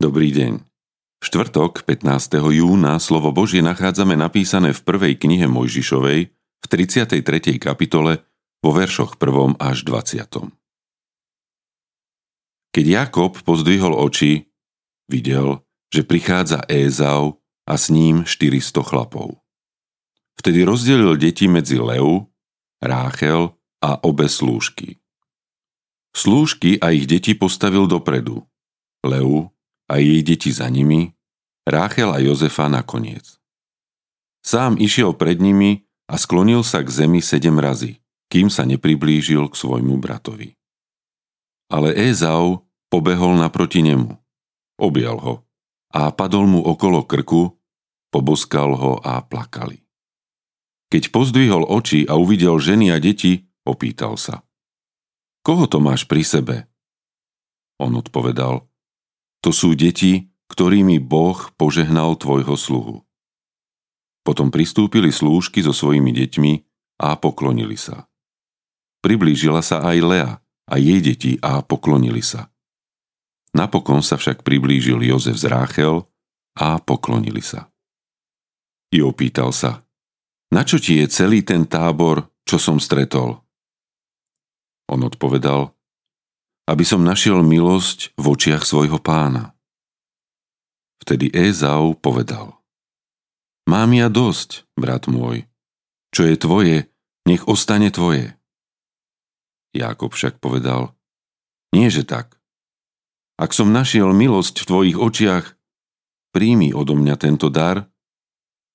Dobrý deň. V štvrtok 15. júna slovo Božie nachádzame napísané v prvej knihe Mojžišovej v 33. kapitole vo veršoch 1. až 20. Keď Jakob pozdvihol oči, videl, že prichádza Ézau a s ním 400 chlapov. Vtedy rozdelil deti medzi Leu, Ráchel a obe slúžky. Slúžky a ich deti postavil dopredu. Leu a jej deti za nimi, Ráchel a Jozefa nakoniec. Sám išiel pred nimi a sklonil sa k zemi sedem razy, kým sa nepriblížil k svojmu bratovi. Ale Ézau pobehol naproti nemu, objal ho a padol mu okolo krku, poboskal ho a plakali. Keď pozdvihol oči a uvidel ženy a deti, opýtal sa. Koho to máš pri sebe? On odpovedal, to sú deti, ktorými Boh požehnal tvojho sluhu. Potom pristúpili slúžky so svojimi deťmi a poklonili sa. Priblížila sa aj Lea a jej deti a poklonili sa. Napokon sa však priblížil Jozef z Ráchel a poklonili sa. I opýtal sa, na čo ti je celý ten tábor, čo som stretol? On odpovedal, aby som našiel milosť v očiach svojho pána. Vtedy Ézau povedal, Mám ja dosť, brat môj, čo je tvoje, nech ostane tvoje. Jákob však povedal, nie že tak. Ak som našiel milosť v tvojich očiach, príjmi odo mňa tento dar,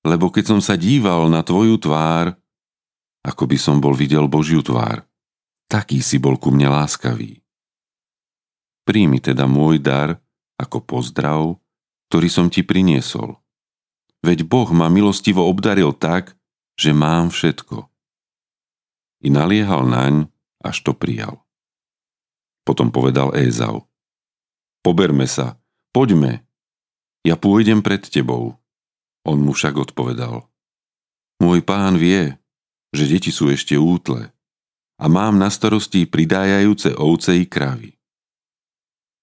lebo keď som sa díval na tvoju tvár, ako by som bol videl Božiu tvár, taký si bol ku mne láskavý. Príjmi teda môj dar ako pozdrav, ktorý som ti priniesol. Veď Boh ma milostivo obdaril tak, že mám všetko. I naliehal naň, až to prijal. Potom povedal Ézau. Poberme sa, poďme, ja pôjdem pred tebou. On mu však odpovedal. Môj pán vie, že deti sú ešte útle a mám na starosti pridájajúce ovce i kravy.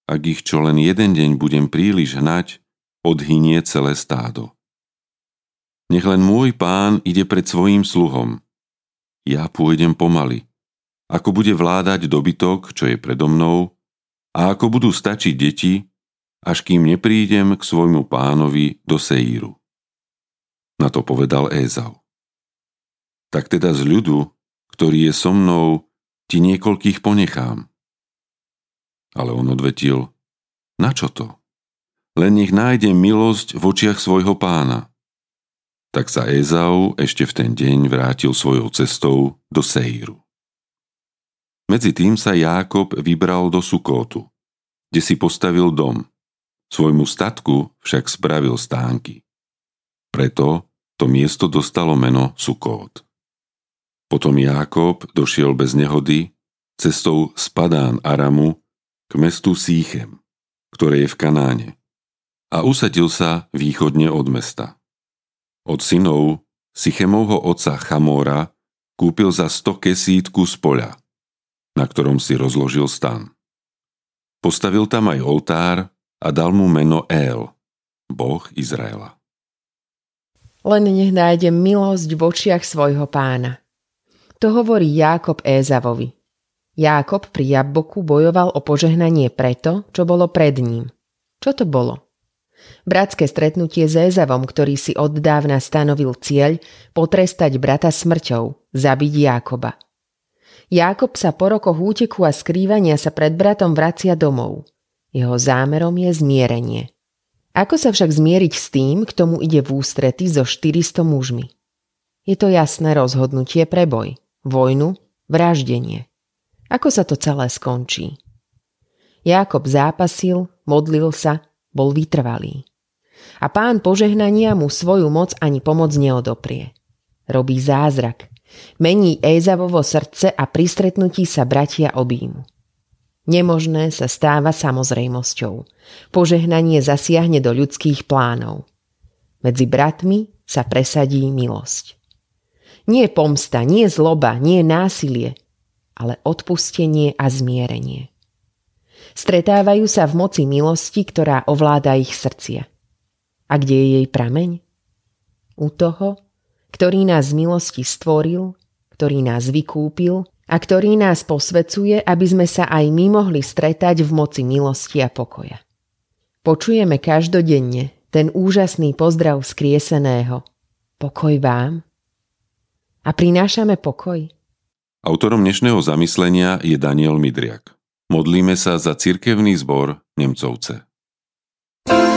Ak ich čo len jeden deň budem príliš hnať, odhynie celé stádo. Nech len môj pán ide pred svojím sluhom. Ja pôjdem pomaly. Ako bude vládať dobytok, čo je predo mnou, a ako budú stačiť deti, až kým neprídem k svojmu pánovi do Seíru. Na to povedal Ézau. Tak teda z ľudu, ktorý je so mnou, ti niekoľkých ponechám. Ale on odvetil, na čo to? Len nech nájde milosť v očiach svojho pána. Tak sa Ezau ešte v ten deň vrátil svojou cestou do Seíru. Medzi tým sa Jákob vybral do Sukótu, kde si postavil dom. Svojmu statku však spravil stánky. Preto to miesto dostalo meno Sukót. Potom Jákob došiel bez nehody cestou z Padán Aramu k mestu Síchem, ktoré je v Kanáne, a usadil sa východne od mesta. Od synov Sychemovho otca Chamóra kúpil za 100 kesítku z poľa, na ktorom si rozložil stan. Postavil tam aj oltár a dal mu meno El, boh Izraela. Len nech nájde milosť v očiach svojho pána. To hovorí Jákob Ézavovi. Jákob pri Jabboku bojoval o požehnanie preto, čo bolo pred ním. Čo to bolo? Bratské stretnutie s Ézavom, ktorý si od dávna stanovil cieľ potrestať brata smrťou, zabiť Jákoba. Jákob sa po rokoch úteku a skrývania sa pred bratom vracia domov. Jeho zámerom je zmierenie. Ako sa však zmieriť s tým, k tomu ide v ústrety so 400 mužmi? Je to jasné rozhodnutie pre boj, vojnu, vraždenie. Ako sa to celé skončí? Jákob zápasil, modlil sa, bol vytrvalý. A pán požehnania mu svoju moc ani pomoc neodoprie. Robí zázrak. Mení Ézavovo srdce a pri stretnutí sa bratia objímu. Nemožné sa stáva samozrejmosťou. Požehnanie zasiahne do ľudských plánov. Medzi bratmi sa presadí milosť. Nie pomsta, nie zloba, nie násilie, ale odpustenie a zmierenie. Stretávajú sa v moci milosti, ktorá ovláda ich srdcia. A kde je jej prameň? U toho, ktorý nás z milosti stvoril, ktorý nás vykúpil a ktorý nás posvecuje, aby sme sa aj my mohli stretať v moci milosti a pokoja. Počujeme každodenne ten úžasný pozdrav skrieseného. Pokoj vám. A prinášame pokoj. Autorom dnešného zamyslenia je Daniel Midriak. Modlíme sa za cirkevný zbor Nemcovce. thank you